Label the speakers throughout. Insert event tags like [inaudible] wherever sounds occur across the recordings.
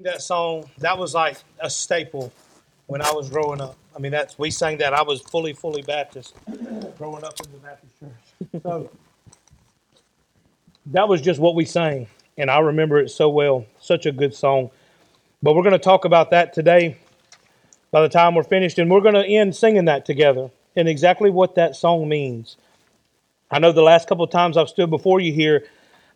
Speaker 1: that song that was like a staple when I was growing up. I mean, that's we sang that. I was fully, fully Baptist growing up in the Baptist church. So that was just what we sang, and I remember it so well. Such a good song. But we're going to talk about that today. By the time we're finished, and we're going to end singing that together and exactly what that song means. I know the last couple of times I've stood before you here,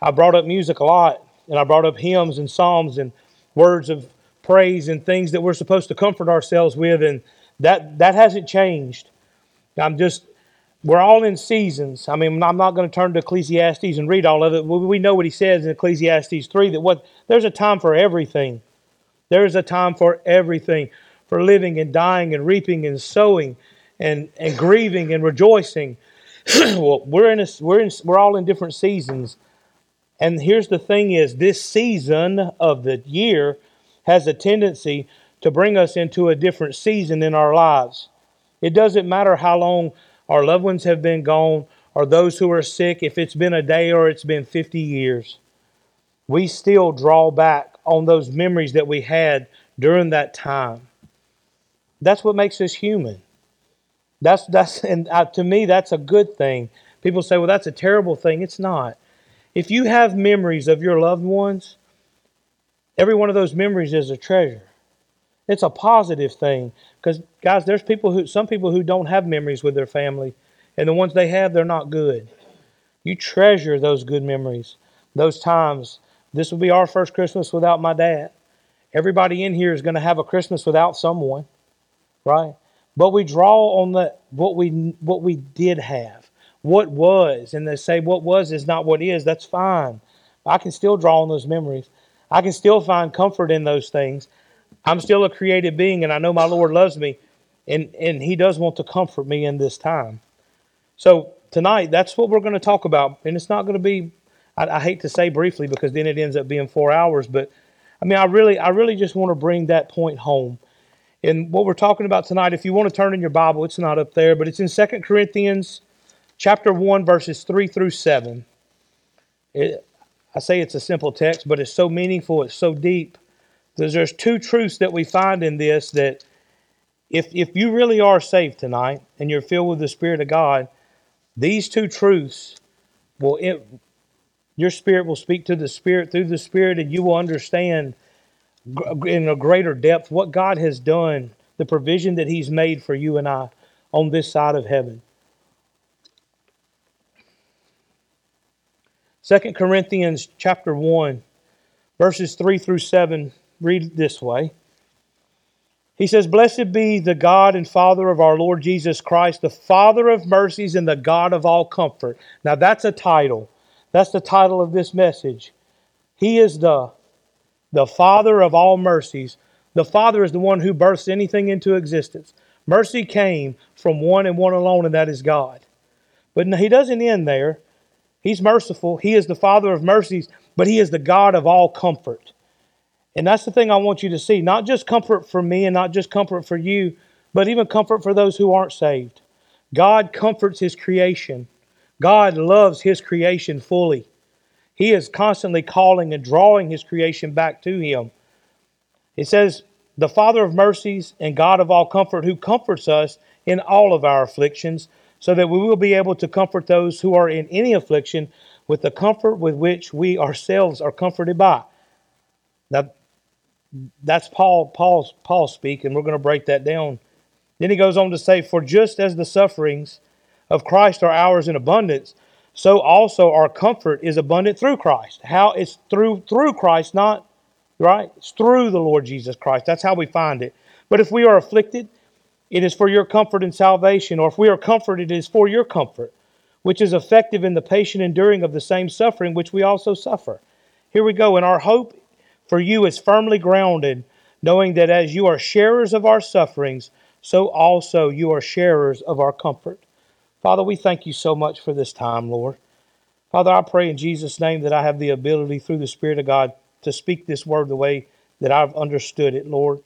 Speaker 1: I brought up music a lot, and I brought up hymns and psalms and words of praise and things that we're supposed to comfort ourselves with, and that that hasn't changed. I'm just we're all in seasons. I mean, I'm not going to turn to Ecclesiastes and read all of it. We know what he says in Ecclesiastes 3 that what there's a time for everything. There is a time for everything, for living and dying and reaping and sowing and, and grieving and rejoicing. [clears throat] well, we're in a, we're in, we're all in different seasons. And here's the thing is this season of the year has a tendency to bring us into a different season in our lives. It doesn't matter how long our loved ones have been gone or those who are sick, if it's been a day or it's been 50 years. We still draw back on those memories that we had during that time. That's what makes us human. That's that's and uh, to me that's a good thing. People say, "Well, that's a terrible thing." It's not. If you have memories of your loved ones, every one of those memories is a treasure. It's a positive thing because guys, there's people who some people who don't have memories with their family, and the ones they have, they're not good. You treasure those good memories, those times. This will be our first Christmas without my dad. Everybody in here is going to have a Christmas without someone, right? But we draw on the what we what we did have, what was, and they say what was is not what is. That's fine. I can still draw on those memories. I can still find comfort in those things. I'm still a created being, and I know my Lord loves me, and and He does want to comfort me in this time. So tonight, that's what we're going to talk about, and it's not going to be. I, I hate to say briefly because then it ends up being four hours, but I mean, I really, I really just want to bring that point home and what we're talking about tonight, if you want to turn in your Bible, it's not up there, but it's in Second Corinthians chapter 1, verses 3 through 7. It, I say it's a simple text, but it's so meaningful, it's so deep. Because there's two truths that we find in this that if, if you really are saved tonight and you're filled with the Spirit of God, these two truths will, it, your spirit will speak to the Spirit through the Spirit, and you will understand in a greater depth what God has done, the provision that He's made for you and I on this side of heaven. 2 Corinthians chapter 1, verses 3 through 7 read this way. He says, Blessed be the God and Father of our Lord Jesus Christ, the Father of mercies and the God of all comfort. Now that's a title. That's the title of this message. He is the the Father of all mercies. The Father is the one who births anything into existence. Mercy came from one and one alone, and that is God. But He doesn't end there. He's merciful. He is the Father of mercies, but He is the God of all comfort. And that's the thing I want you to see. Not just comfort for me and not just comfort for you, but even comfort for those who aren't saved. God comforts His creation. God loves His creation fully. He is constantly calling and drawing his creation back to him. It says, The Father of mercies and God of all comfort, who comforts us in all of our afflictions, so that we will be able to comfort those who are in any affliction with the comfort with which we ourselves are comforted by. Now, that's Paul, Paul, Paul speak, and we're going to break that down. Then he goes on to say, For just as the sufferings of Christ are ours in abundance, so also our comfort is abundant through Christ. How it's through through Christ, not right? It's through the Lord Jesus Christ. That's how we find it. But if we are afflicted, it is for your comfort and salvation, or if we are comforted, it is for your comfort, which is effective in the patient enduring of the same suffering which we also suffer. Here we go. And our hope for you is firmly grounded, knowing that as you are sharers of our sufferings, so also you are sharers of our comfort. Father, we thank you so much for this time, Lord. Father, I pray in Jesus' name that I have the ability through the Spirit of God to speak this word the way that I've understood it, Lord.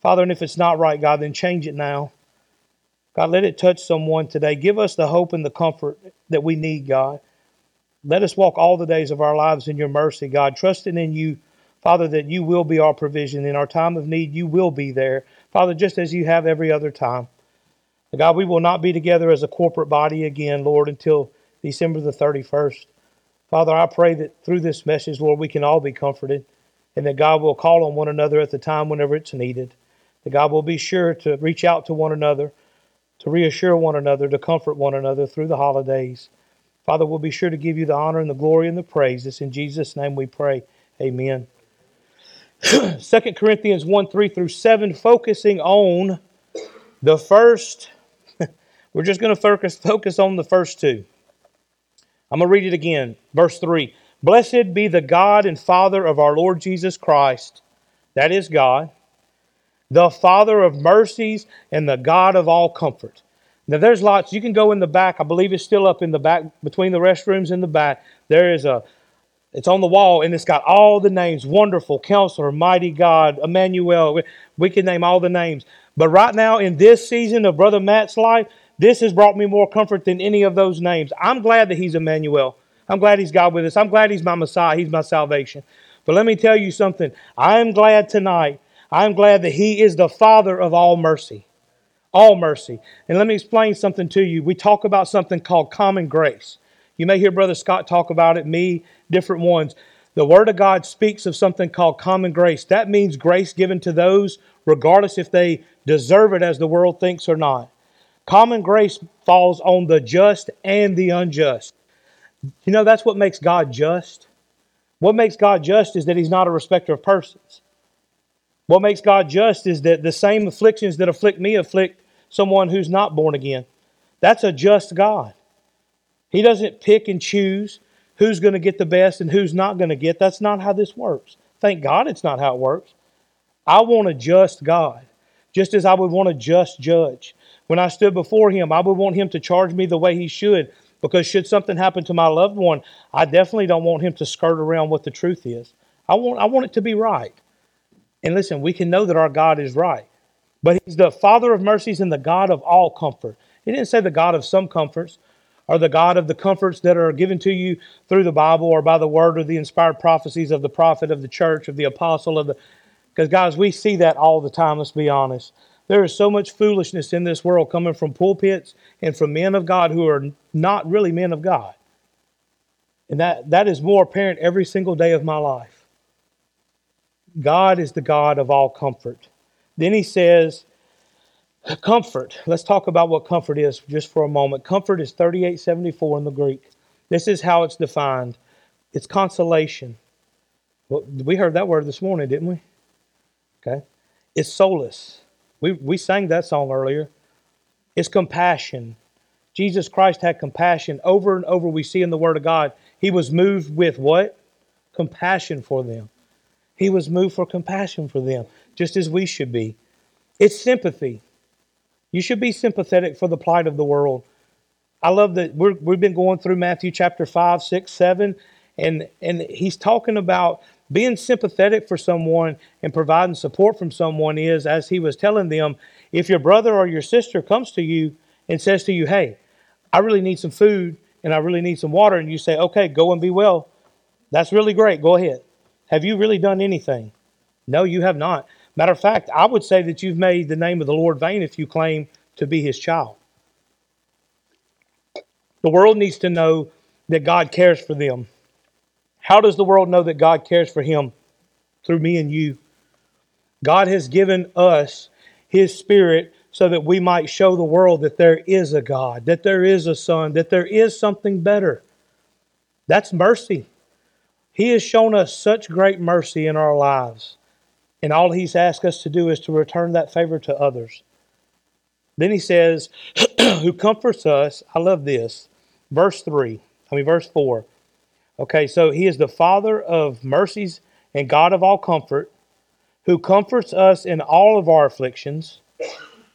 Speaker 1: Father, and if it's not right, God, then change it now. God, let it touch someone today. Give us the hope and the comfort that we need, God. Let us walk all the days of our lives in your mercy, God, trusting in you Father, that you will be our provision. In our time of need, you will be there. Father, just as you have every other time. God, we will not be together as a corporate body again, Lord, until December the 31st. Father, I pray that through this message, Lord, we can all be comforted and that God will call on one another at the time whenever it's needed. That God will be sure to reach out to one another, to reassure one another, to comfort one another through the holidays. Father, we'll be sure to give you the honor and the glory and the praise. It's in Jesus' name we pray. Amen. [clears throat] 2 Corinthians 1 3 through 7, focusing on the first. [laughs] We're just going to focus, focus on the first two. I'm going to read it again. Verse 3 Blessed be the God and Father of our Lord Jesus Christ, that is God, the Father of mercies and the God of all comfort. Now, there's lots. You can go in the back. I believe it's still up in the back, between the restrooms in the back. There is a, it's on the wall, and it's got all the names Wonderful, Counselor, Mighty God, Emmanuel. We can name all the names. But right now, in this season of Brother Matt's life, this has brought me more comfort than any of those names. I'm glad that he's Emmanuel. I'm glad he's God with us. I'm glad he's my Messiah. He's my salvation. But let me tell you something. I am glad tonight. I'm glad that he is the Father of all mercy. All mercy. And let me explain something to you. We talk about something called common grace. You may hear Brother Scott talk about it, me, different ones. The Word of God speaks of something called common grace. That means grace given to those, regardless if they deserve it as the world thinks or not. Common grace falls on the just and the unjust. You know, that's what makes God just. What makes God just is that He's not a respecter of persons. What makes God just is that the same afflictions that afflict me afflict someone who's not born again. That's a just God. He doesn't pick and choose who's going to get the best and who's not going to get. That's not how this works. Thank God it's not how it works. I want a just God, just as I would want a just judge. When I stood before him, I would want him to charge me the way he should, because should something happen to my loved one, I definitely don't want him to skirt around what the truth is. I want, I want it to be right. And listen, we can know that our God is right. But he's the Father of mercies and the God of all comfort. He didn't say the God of some comforts or the God of the comforts that are given to you through the Bible or by the word or the inspired prophecies of the prophet, of the church, of the apostle, of the. Because, guys, we see that all the time, let's be honest. There is so much foolishness in this world coming from pulpits and from men of God who are not really men of God. And that, that is more apparent every single day of my life. God is the God of all comfort. Then he says, Comfort. Let's talk about what comfort is just for a moment. Comfort is 3874 in the Greek. This is how it's defined it's consolation. Well, we heard that word this morning, didn't we? Okay. It's solace. We, we sang that song earlier. It's compassion. Jesus Christ had compassion. Over and over, we see in the Word of God, He was moved with what? Compassion for them. He was moved for compassion for them, just as we should be. It's sympathy. You should be sympathetic for the plight of the world. I love that we have been going through Matthew chapter 5, 6, 7, and, and he's talking about being sympathetic for someone and providing support from someone is, as he was telling them, if your brother or your sister comes to you and says to you, Hey, I really need some food and I really need some water, and you say, Okay, go and be well, that's really great. Go ahead. Have you really done anything? No, you have not. Matter of fact, I would say that you've made the name of the Lord vain if you claim to be his child. The world needs to know that God cares for them. How does the world know that God cares for him? Through me and you. God has given us his spirit so that we might show the world that there is a God, that there is a Son, that there is something better. That's mercy. He has shown us such great mercy in our lives. And all he's asked us to do is to return that favor to others. Then he says, [clears throat] Who comforts us. I love this. Verse 3, I mean, verse 4. Okay, so he is the Father of mercies and God of all comfort, who comforts us in all of our afflictions,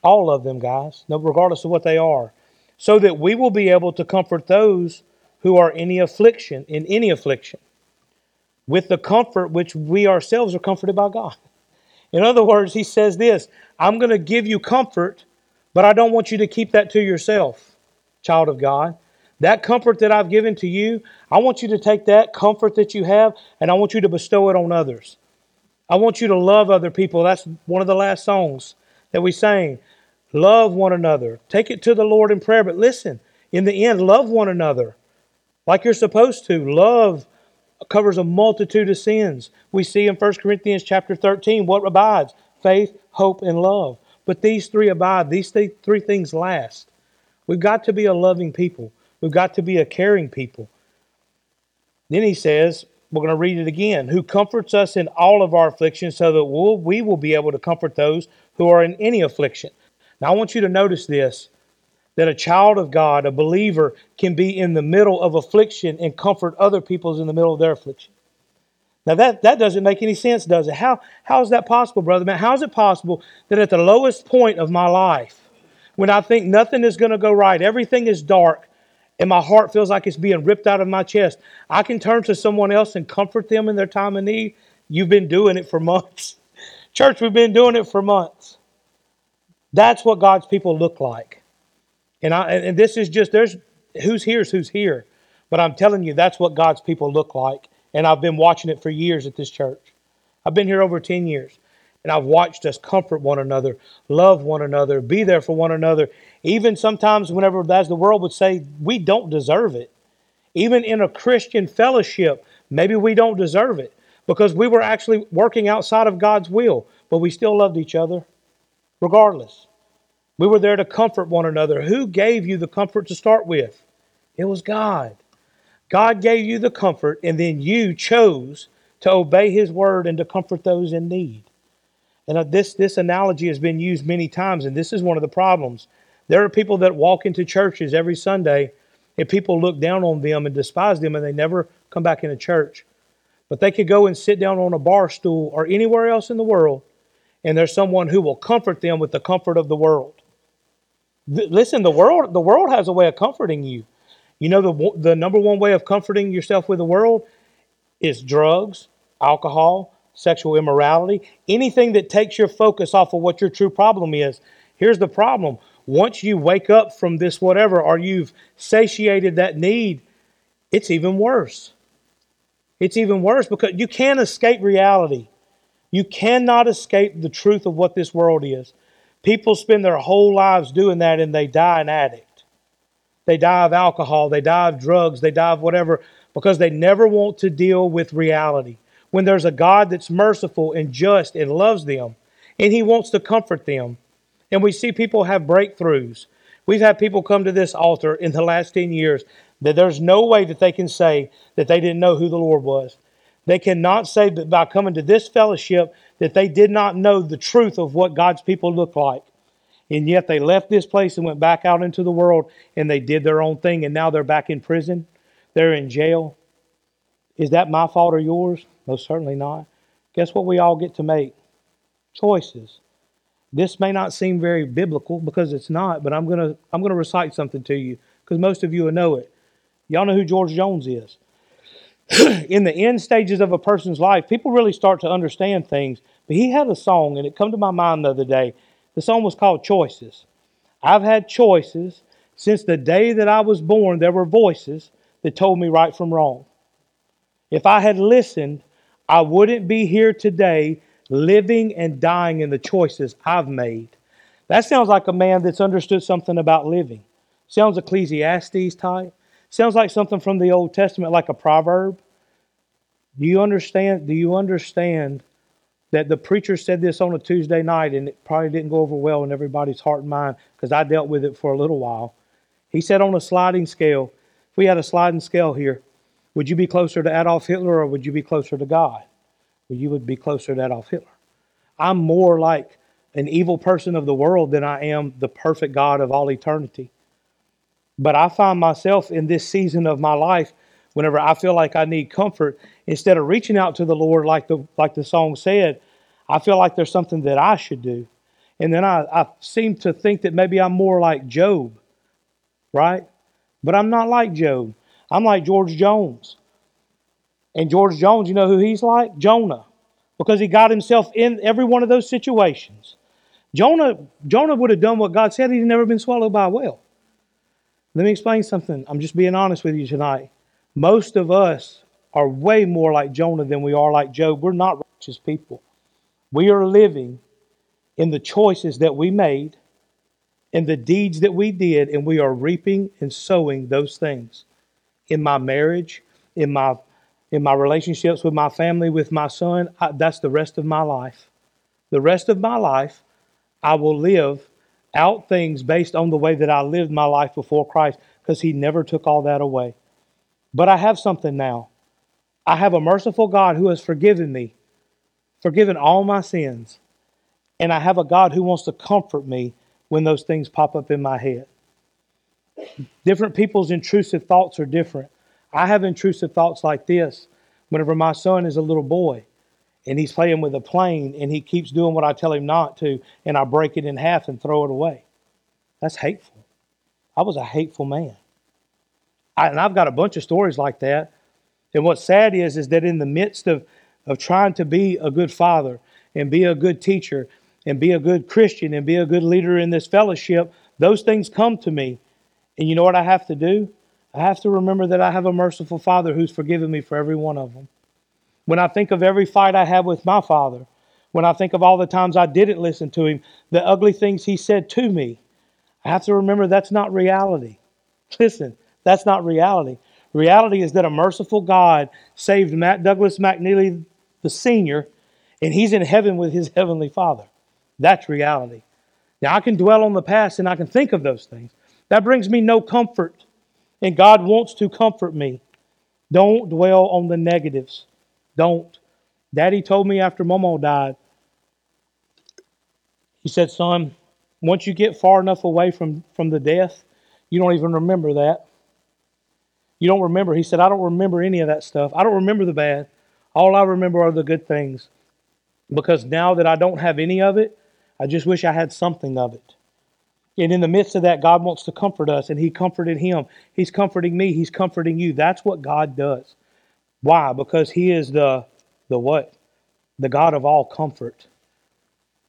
Speaker 1: all of them, guys, regardless of what they are, so that we will be able to comfort those who are in any affliction, in any affliction, with the comfort which we ourselves are comforted by God. In other words, he says this I'm going to give you comfort, but I don't want you to keep that to yourself, child of God. That comfort that I've given to you, I want you to take that comfort that you have and I want you to bestow it on others. I want you to love other people. That's one of the last songs that we sang. Love one another. Take it to the Lord in prayer. But listen, in the end, love one another like you're supposed to. Love covers a multitude of sins. We see in 1 Corinthians chapter 13 what abides faith, hope, and love. But these three abide, these three things last. We've got to be a loving people, we've got to be a caring people. Then he says, we're going to read it again, who comforts us in all of our afflictions so that we'll, we will be able to comfort those who are in any affliction. Now, I want you to notice this that a child of God, a believer, can be in the middle of affliction and comfort other people's in the middle of their affliction. Now that, that doesn't make any sense, does it? How, how is that possible, brother man? How is it possible that at the lowest point of my life, when I think nothing is going to go right, everything is dark, and my heart feels like it's being ripped out of my chest, I can turn to someone else and comfort them in their time of need? You've been doing it for months. [laughs] Church, we've been doing it for months. That's what God's people look like. And I and this is just there's who's here is who's here. But I'm telling you, that's what God's people look like. And I've been watching it for years at this church. I've been here over 10 years. And I've watched us comfort one another, love one another, be there for one another. Even sometimes, whenever, as the world would say, we don't deserve it. Even in a Christian fellowship, maybe we don't deserve it because we were actually working outside of God's will, but we still loved each other regardless. We were there to comfort one another. Who gave you the comfort to start with? It was God. God gave you the comfort, and then you chose to obey His word and to comfort those in need. And uh, this, this analogy has been used many times, and this is one of the problems. There are people that walk into churches every Sunday, and people look down on them and despise them, and they never come back into church. But they could go and sit down on a bar stool or anywhere else in the world, and there's someone who will comfort them with the comfort of the world. Listen, the world the world has a way of comforting you. You know the the number one way of comforting yourself with the world is drugs, alcohol, sexual immorality, anything that takes your focus off of what your true problem is. Here's the problem. Once you wake up from this whatever or you've satiated that need, it's even worse. It's even worse because you can't escape reality. You cannot escape the truth of what this world is. People spend their whole lives doing that and they die an addict. They die of alcohol, they die of drugs, they die of whatever because they never want to deal with reality. When there's a God that's merciful and just and loves them and He wants to comfort them. And we see people have breakthroughs. We've had people come to this altar in the last 10 years that there's no way that they can say that they didn't know who the Lord was. They cannot say that by coming to this fellowship that they did not know the truth of what God's people look like. And yet they left this place and went back out into the world and they did their own thing and now they're back in prison. They're in jail. Is that my fault or yours? Most certainly not. Guess what we all get to make? Choices. This may not seem very biblical because it's not, but I'm going to I'm going to recite something to you because most of you will know it. Y'all know who George Jones is. [clears throat] in the end stages of a person's life, people really start to understand things. But he had a song, and it come to my mind the other day. The song was called Choices. I've had choices since the day that I was born. There were voices that told me right from wrong. If I had listened, I wouldn't be here today living and dying in the choices I've made. That sounds like a man that's understood something about living. Sounds Ecclesiastes type. Sounds like something from the Old Testament, like a proverb. Do you understand? Do you understand that the preacher said this on a Tuesday night and it probably didn't go over well in everybody's heart and mind because I dealt with it for a little while. He said on a sliding scale, if we had a sliding scale here, would you be closer to Adolf Hitler or would you be closer to God? Well, you would be closer to Adolf Hitler. I'm more like an evil person of the world than I am the perfect God of all eternity. But I find myself in this season of my life, whenever I feel like I need comfort, instead of reaching out to the Lord like the like the song said, I feel like there's something that I should do. And then I, I seem to think that maybe I'm more like Job, right? But I'm not like Job. I'm like George Jones. And George Jones, you know who he's like? Jonah. Because he got himself in every one of those situations. Jonah, Jonah would have done what God said. He'd never been swallowed by a whale. Let me explain something. I'm just being honest with you tonight. Most of us are way more like Jonah than we are like Job. We're not righteous people. We are living in the choices that we made, in the deeds that we did, and we are reaping and sowing those things in my marriage, in my in my relationships with my family, with my son. I, that's the rest of my life. The rest of my life, I will live out things based on the way that I lived my life before Christ because He never took all that away. But I have something now. I have a merciful God who has forgiven me, forgiven all my sins. And I have a God who wants to comfort me when those things pop up in my head. Different people's intrusive thoughts are different. I have intrusive thoughts like this whenever my son is a little boy and he's playing with a plane and he keeps doing what I tell him not to, and I break it in half and throw it away. That's hateful. I was a hateful man. I, and I've got a bunch of stories like that. And what's sad is, is that in the midst of, of trying to be a good father and be a good teacher and be a good Christian and be a good leader in this fellowship, those things come to me. And you know what I have to do? I have to remember that I have a merciful Father who's forgiven me for every one of them. When I think of every fight I had with my Father, when I think of all the times I didn't listen to Him, the ugly things He said to me, I have to remember that's not reality. Listen, that's not reality. Reality is that a merciful God saved Matt Douglas McNeely, the senior, and he's in heaven with his [laughs] heavenly Father. That's reality. Now, I can dwell on the past and I can think of those things. That brings me no comfort, and God wants to comfort me. Don't dwell on the negatives. Don't. Daddy told me after Momo died, he said, Son, once you get far enough away from, from the death, you don't even remember that. You don't remember. He said, I don't remember any of that stuff. I don't remember the bad. All I remember are the good things. Because now that I don't have any of it, I just wish I had something of it. And in the midst of that, God wants to comfort us, and He comforted him. He's comforting me. He's comforting you. That's what God does. Why? Because He is the the what? The God of all comfort.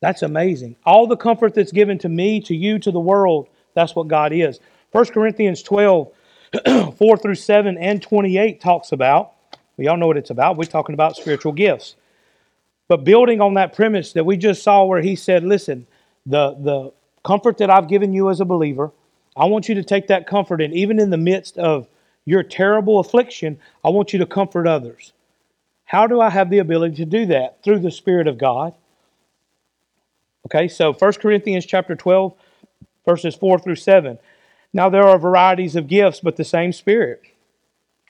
Speaker 1: That's amazing. All the comfort that's given to me, to you, to the world, that's what God is. 1 Corinthians 12, [clears throat] 4 through 7 and 28 talks about, we all know what it's about. We're talking about spiritual gifts. But building on that premise that we just saw where he said, listen, the, the comfort that I've given you as a believer, I want you to take that comfort and even in the midst of your terrible affliction, I want you to comfort others. How do I have the ability to do that? Through the Spirit of God. Okay, so 1 Corinthians chapter 12, verses 4 through 7. Now there are varieties of gifts, but the same Spirit.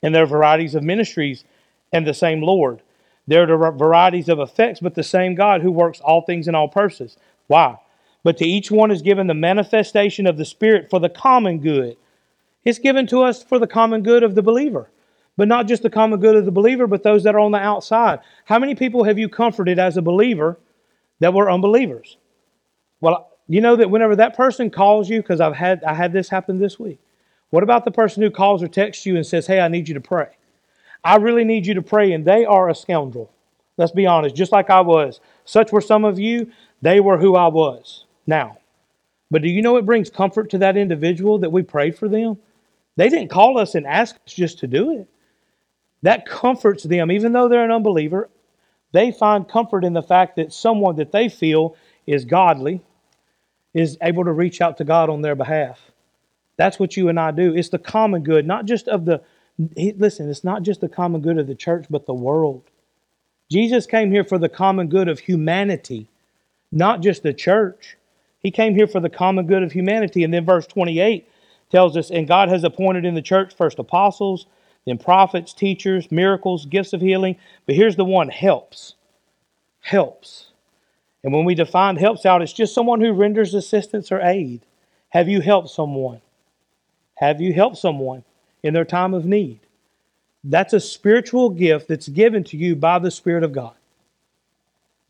Speaker 1: And there are varieties of ministries and the same Lord. There are varieties of effects, but the same God who works all things in all persons. Why? But to each one is given the manifestation of the Spirit for the common good. It's given to us for the common good of the believer. But not just the common good of the believer, but those that are on the outside. How many people have you comforted as a believer that were unbelievers? Well, you know that whenever that person calls you, because I've had I had this happen this week. What about the person who calls or texts you and says, Hey, I need you to pray? I really need you to pray, and they are a scoundrel. Let's be honest, just like I was. Such were some of you, they were who I was. Now, but do you know it brings comfort to that individual that we prayed for them? They didn't call us and ask us just to do it. That comforts them, even though they're an unbeliever. They find comfort in the fact that someone that they feel is godly is able to reach out to God on their behalf. That's what you and I do. It's the common good, not just of the, listen, it's not just the common good of the church, but the world. Jesus came here for the common good of humanity, not just the church. He came here for the common good of humanity. And then verse 28 tells us, and God has appointed in the church first apostles, then prophets, teachers, miracles, gifts of healing. But here's the one helps. Helps. And when we define helps out, it's just someone who renders assistance or aid. Have you helped someone? Have you helped someone in their time of need? That's a spiritual gift that's given to you by the Spirit of God.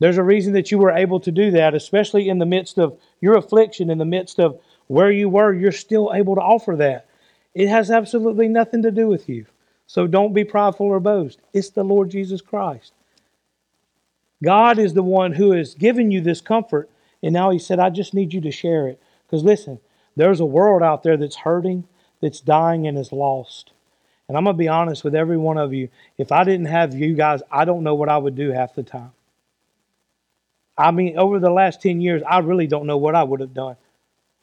Speaker 1: There's a reason that you were able to do that, especially in the midst of your affliction, in the midst of where you were, you're still able to offer that. It has absolutely nothing to do with you. So don't be prideful or boast. It's the Lord Jesus Christ. God is the one who has given you this comfort. And now He said, I just need you to share it. Because listen, there's a world out there that's hurting, that's dying, and is lost. And I'm going to be honest with every one of you. If I didn't have you guys, I don't know what I would do half the time. I mean, over the last 10 years, I really don't know what I would have done.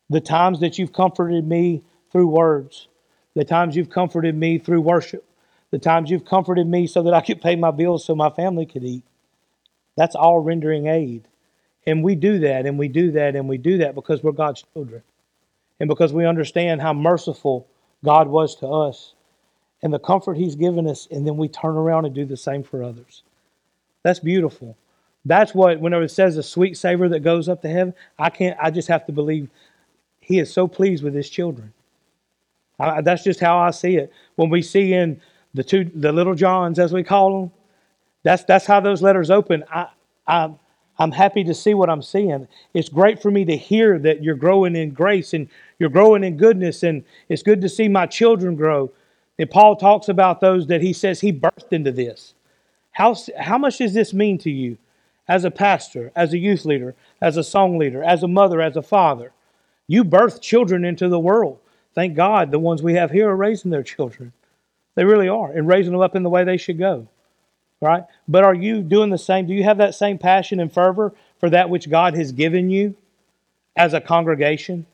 Speaker 1: The times that you've comforted me through words, the times you've comforted me through worship, the times you've comforted me so that I could pay my bills so my family could eat. That's all rendering aid. And we do that, and we do that, and we do that because we're God's children. And because we understand how merciful God was to us and the comfort He's given us, and then we turn around and do the same for others. That's beautiful. That's what, whenever it says a sweet savor that goes up to heaven, I can't, I just have to believe He is so pleased with His children. I, that's just how I see it. When we see in the two, the little Johns, as we call them, that's, that's how those letters open. I, I, I'm happy to see what I'm seeing. It's great for me to hear that you're growing in grace and you're growing in goodness, and it's good to see my children grow. And Paul talks about those that he says he birthed into this. How, how much does this mean to you as a pastor, as a youth leader, as a song leader, as a mother, as a father? You birth children into the world. Thank God the ones we have here are raising their children. They really are, and raising them up in the way they should go. Right? But are you doing the same? Do you have that same passion and fervor for that which God has given you as a congregation,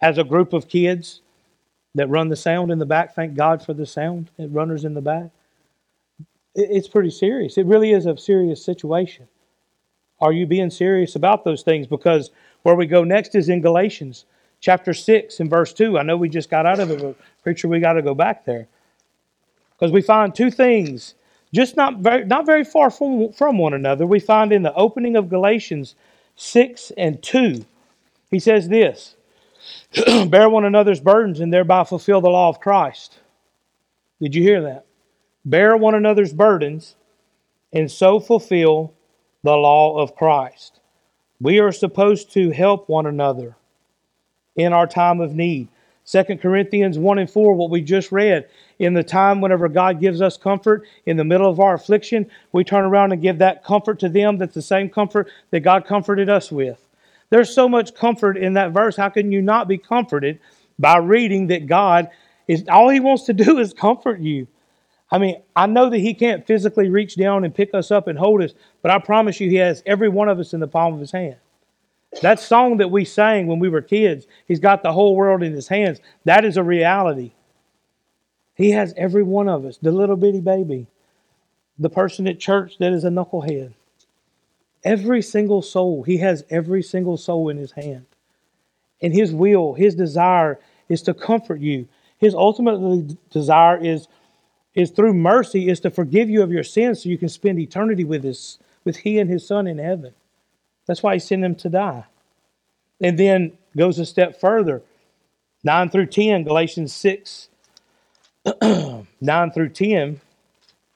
Speaker 1: as a group of kids that run the sound in the back? Thank God for the sound runners in the back. It's pretty serious. It really is a serious situation. Are you being serious about those things? Because where we go next is in Galatians chapter 6 and verse 2. I know we just got out of it, but preacher, we got to go back there. Because we find two things, just not very, not very far from, from one another. We find in the opening of Galatians 6 and 2, he says this [clears throat] Bear one another's burdens and thereby fulfill the law of Christ. Did you hear that? Bear one another's burdens and so fulfill the law of Christ. We are supposed to help one another in our time of need. 2 Corinthians 1 and 4, what we just read. In the time whenever God gives us comfort in the middle of our affliction, we turn around and give that comfort to them that's the same comfort that God comforted us with. There's so much comfort in that verse. How can you not be comforted by reading that God is all He wants to do is comfort you? I mean, I know that He can't physically reach down and pick us up and hold us, but I promise you, He has every one of us in the palm of His hand. That song that we sang when we were kids, He's got the whole world in His hands. That is a reality. He has every one of us, the little bitty baby, the person at church that is a knucklehead. Every single soul, He has every single soul in His hand. And His will, His desire is to comfort you. His ultimate desire is, is through mercy, is to forgive you of your sins so you can spend eternity with, his, with He and His Son in heaven. That's why he sent him to die. And then goes a step further 9 through 10, Galatians 6, [clears throat] 9 through 10.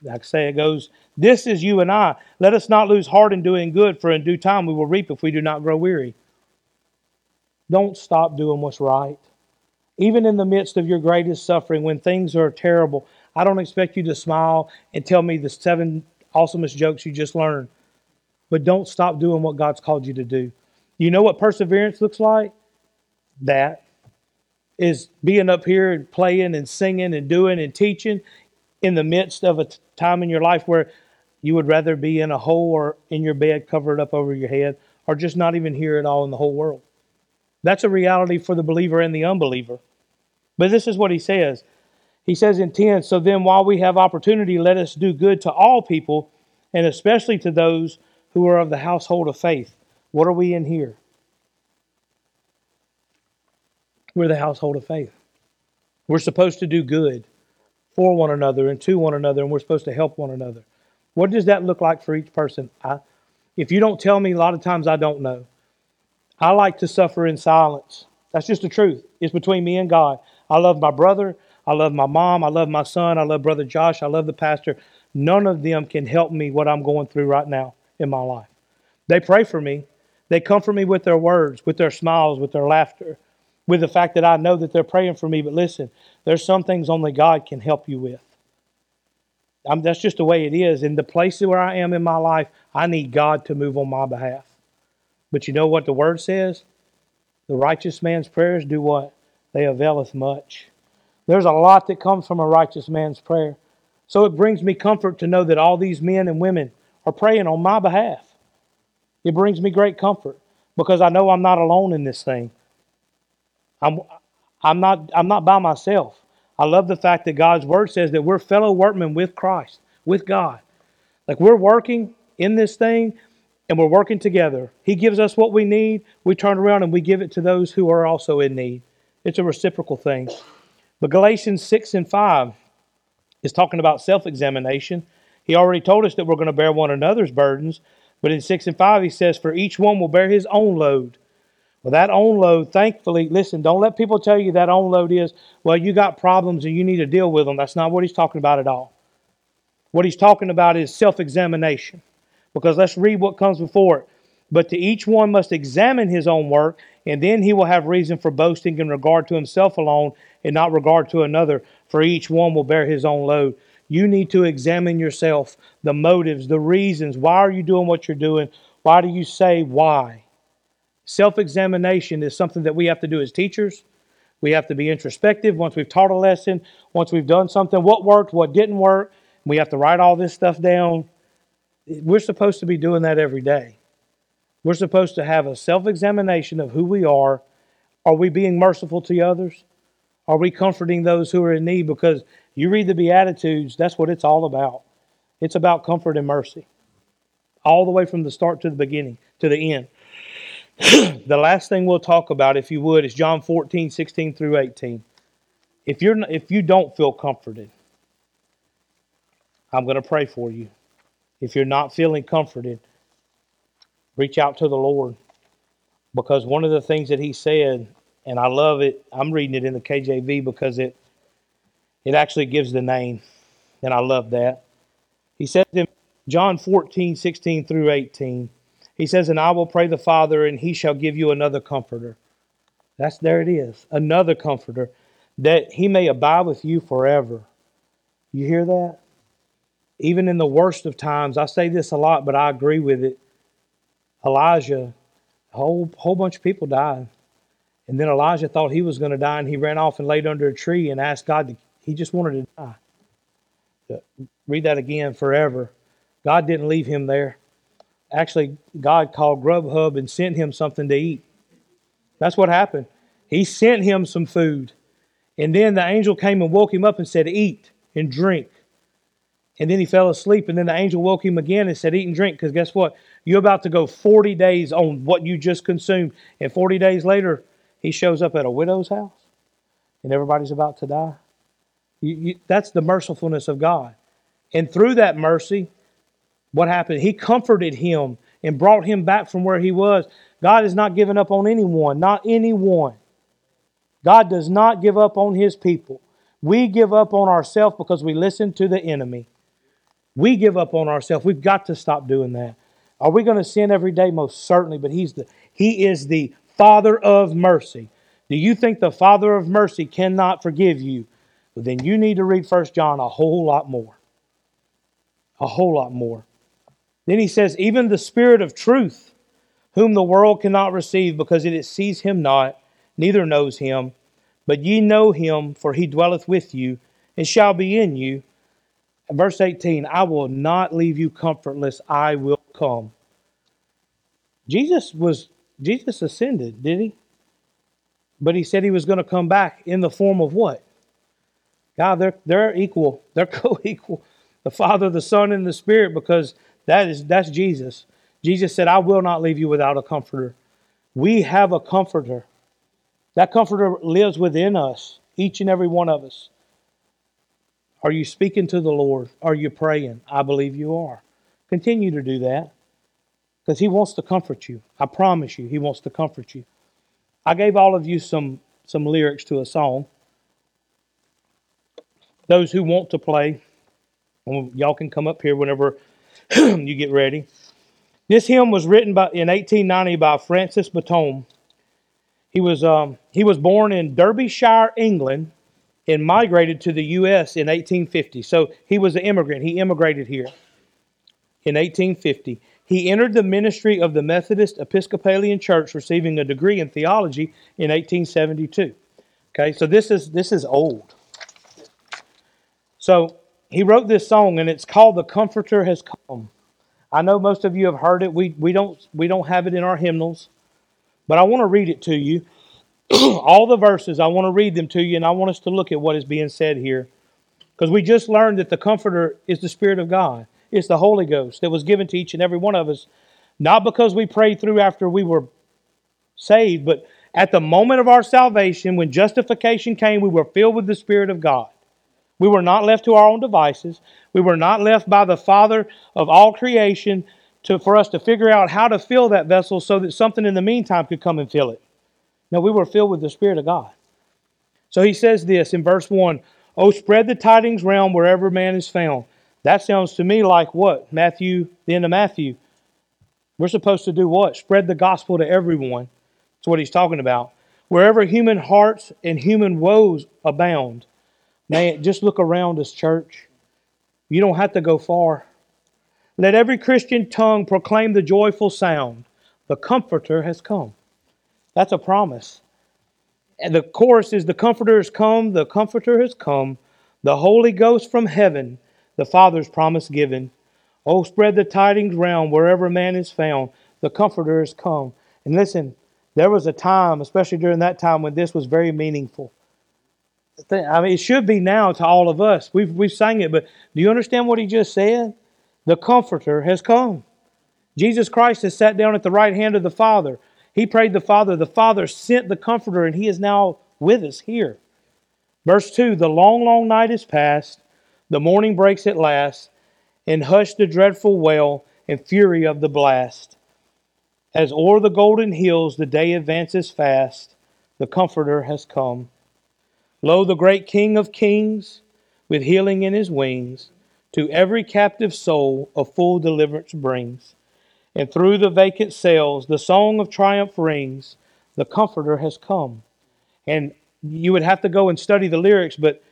Speaker 1: Like I say, it goes, This is you and I. Let us not lose heart in doing good, for in due time we will reap if we do not grow weary. Don't stop doing what's right. Even in the midst of your greatest suffering, when things are terrible, I don't expect you to smile and tell me the seven awesomest jokes you just learned but don't stop doing what God's called you to do. You know what perseverance looks like? That is being up here and playing and singing and doing and teaching in the midst of a time in your life where you would rather be in a hole or in your bed covered up over your head or just not even hear it all in the whole world. That's a reality for the believer and the unbeliever. But this is what he says. He says in 10, so then while we have opportunity, let us do good to all people, and especially to those who are of the household of faith. What are we in here? We're the household of faith. We're supposed to do good for one another and to one another, and we're supposed to help one another. What does that look like for each person? I, if you don't tell me, a lot of times I don't know. I like to suffer in silence. That's just the truth. It's between me and God. I love my brother. I love my mom. I love my son. I love brother Josh. I love the pastor. None of them can help me what I'm going through right now in my life. They pray for me. They comfort me with their words, with their smiles, with their laughter, with the fact that I know that they're praying for me. But listen, there's some things only God can help you with. I'm, that's just the way it is. In the places where I am in my life, I need God to move on my behalf. But you know what the word says? The righteous man's prayers do what? They availeth much. There's a lot that comes from a righteous man's prayer. So it brings me comfort to know that all these men and women are praying on my behalf. It brings me great comfort because I know I'm not alone in this thing. I'm, I'm, not, I'm not by myself. I love the fact that God's word says that we're fellow workmen with Christ, with God. Like we're working in this thing and we're working together. He gives us what we need. We turn around and we give it to those who are also in need. It's a reciprocal thing. But Galatians 6 and 5 is talking about self examination. He already told us that we're going to bear one another's burdens. But in 6 and 5, he says, For each one will bear his own load. Well, that own load, thankfully, listen, don't let people tell you that own load is, well, you got problems and you need to deal with them. That's not what he's talking about at all. What he's talking about is self examination. Because let's read what comes before it. But to each one must examine his own work, and then he will have reason for boasting in regard to himself alone and not regard to another, for each one will bear his own load. You need to examine yourself, the motives, the reasons. Why are you doing what you're doing? Why do you say why? Self examination is something that we have to do as teachers. We have to be introspective once we've taught a lesson, once we've done something, what worked, what didn't work. We have to write all this stuff down. We're supposed to be doing that every day. We're supposed to have a self examination of who we are. Are we being merciful to others? Are we comforting those who are in need? Because you read the Beatitudes, that's what it's all about. It's about comfort and mercy, all the way from the start to the beginning, to the end. [clears throat] the last thing we'll talk about, if you would, is John 14, 16 through 18. If, you're, if you don't feel comforted, I'm going to pray for you. If you're not feeling comforted, reach out to the Lord. Because one of the things that He said, and I love it, I'm reading it in the KJV because it, it actually gives the name, and I love that. He says in John 14, 16 through 18, he says, And I will pray the Father, and he shall give you another comforter. That's there it is. Another comforter, that he may abide with you forever. You hear that? Even in the worst of times, I say this a lot, but I agree with it. Elijah, a whole whole bunch of people died. And then Elijah thought he was going to die, and he ran off and laid under a tree and asked God to, he just wanted to die. Read that again forever. God didn't leave him there actually God called Grubhub and sent him something to eat. That's what happened. He sent him some food. And then the angel came and woke him up and said, Eat and drink. And then he fell asleep. And then the angel woke him again and said, Eat and drink. Because guess what? You're about to go 40 days on what you just consumed. And 40 days later, he shows up at a widow's house and everybody's about to die. You, you, that's the mercifulness of God. And through that mercy, what happened? He comforted him and brought him back from where he was. God has not given up on anyone, not anyone. God does not give up on his people. We give up on ourselves because we listen to the enemy. We give up on ourselves. We've got to stop doing that. Are we going to sin every day? Most certainly, but he's the he is the Father of mercy. Do you think the Father of mercy cannot forgive you? Well, then you need to read First John a whole lot more. A whole lot more. Then he says, Even the Spirit of truth, whom the world cannot receive, because it sees him not, neither knows him. But ye know him, for he dwelleth with you, and shall be in you. verse 18, I will not leave you comfortless, I will come. Jesus was Jesus ascended, did he? But he said he was going to come back in the form of what? God, they're they're equal. [laughs] They're co-equal. The Father, the Son, and the Spirit, because that is that's Jesus. Jesus said, I will not leave you without a comforter. We have a comforter. That comforter lives within us, each and every one of us. Are you speaking to the Lord? Are you praying? I believe you are. Continue to do that because He wants to comfort you. I promise you, He wants to comfort you. I gave all of you some, some lyrics to a song. Those who want to play, y'all can come up here whenever [clears throat] you get ready. This hymn was written by, in 1890 by Francis Bottome. He was, um, he was born in Derbyshire, England, and migrated to the U.S. in 1850. So he was an immigrant. He immigrated here in 1850. He entered the ministry of the Methodist Episcopalian Church, receiving a degree in theology in 1872. Okay, so this is this is old. So he wrote this song, and it's called The Comforter Has Come. I know most of you have heard it. We, we, don't, we don't have it in our hymnals, but I want to read it to you. [clears throat] All the verses, I want to read them to you, and I want us to look at what is being said here. Because we just learned that the Comforter is the Spirit of God, it's the Holy Ghost that was given to each and every one of us, not because we prayed through after we were saved, but at the moment of our salvation, when justification came, we were filled with the Spirit of God. We were not left to our own devices. We were not left by the Father of all creation to, for us to figure out how to fill that vessel so that something in the meantime could come and fill it. No, we were filled with the Spirit of God. So he says this in verse 1 Oh, spread the tidings round wherever man is found. That sounds to me like what? Matthew, the end of Matthew. We're supposed to do what? Spread the gospel to everyone. That's what he's talking about. Wherever human hearts and human woes abound. Man, just look around us, church. You don't have to go far. Let every Christian tongue proclaim the joyful sound. The Comforter has come. That's a promise. And the chorus is The Comforter has come, the Comforter has come, the Holy Ghost from heaven, the Father's promise given. Oh, spread the tidings round wherever man is found. The Comforter has come. And listen, there was a time, especially during that time, when this was very meaningful. I mean, it should be now to all of us. We've, we've sang it, but do you understand what he just said? The Comforter has come. Jesus Christ has sat down at the right hand of the Father. He prayed the Father. The Father sent the Comforter, and He is now with us here. Verse 2 The long, long night is past, the morning breaks at last, and hush the dreadful wail and fury of the blast. As o'er the golden hills the day advances fast, the Comforter has come. Lo, the great King of kings, with healing in his wings, to every captive soul a full deliverance brings. And through the vacant cells the song of triumph rings, the Comforter has come. And you would have to go and study the lyrics, but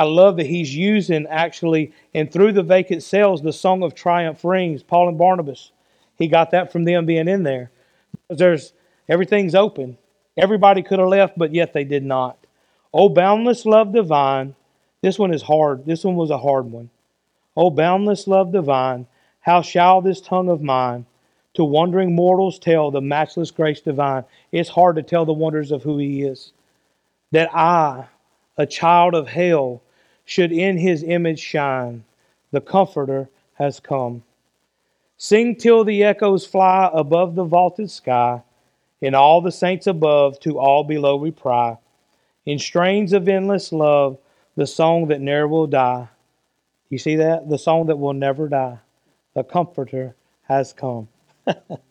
Speaker 1: I love that he's using actually, and through the vacant cells, the song of triumph rings. Paul and Barnabas, he got that from them being in there. Because there's everything's open. Everybody could have left, but yet they did not. Oh, boundless love divine. This one is hard. This one was a hard one. O boundless love divine, how shall this tongue of mine to wondering mortals tell the matchless grace divine? It's hard to tell the wonders of who He is. That I, a child of hell, should in His image shine. The Comforter has come. Sing till the echoes fly above the vaulted sky, and all the saints above to all below we reply in strains of endless love, the song that ne'er will die. You see that? The song that will never die. The Comforter has come. [laughs]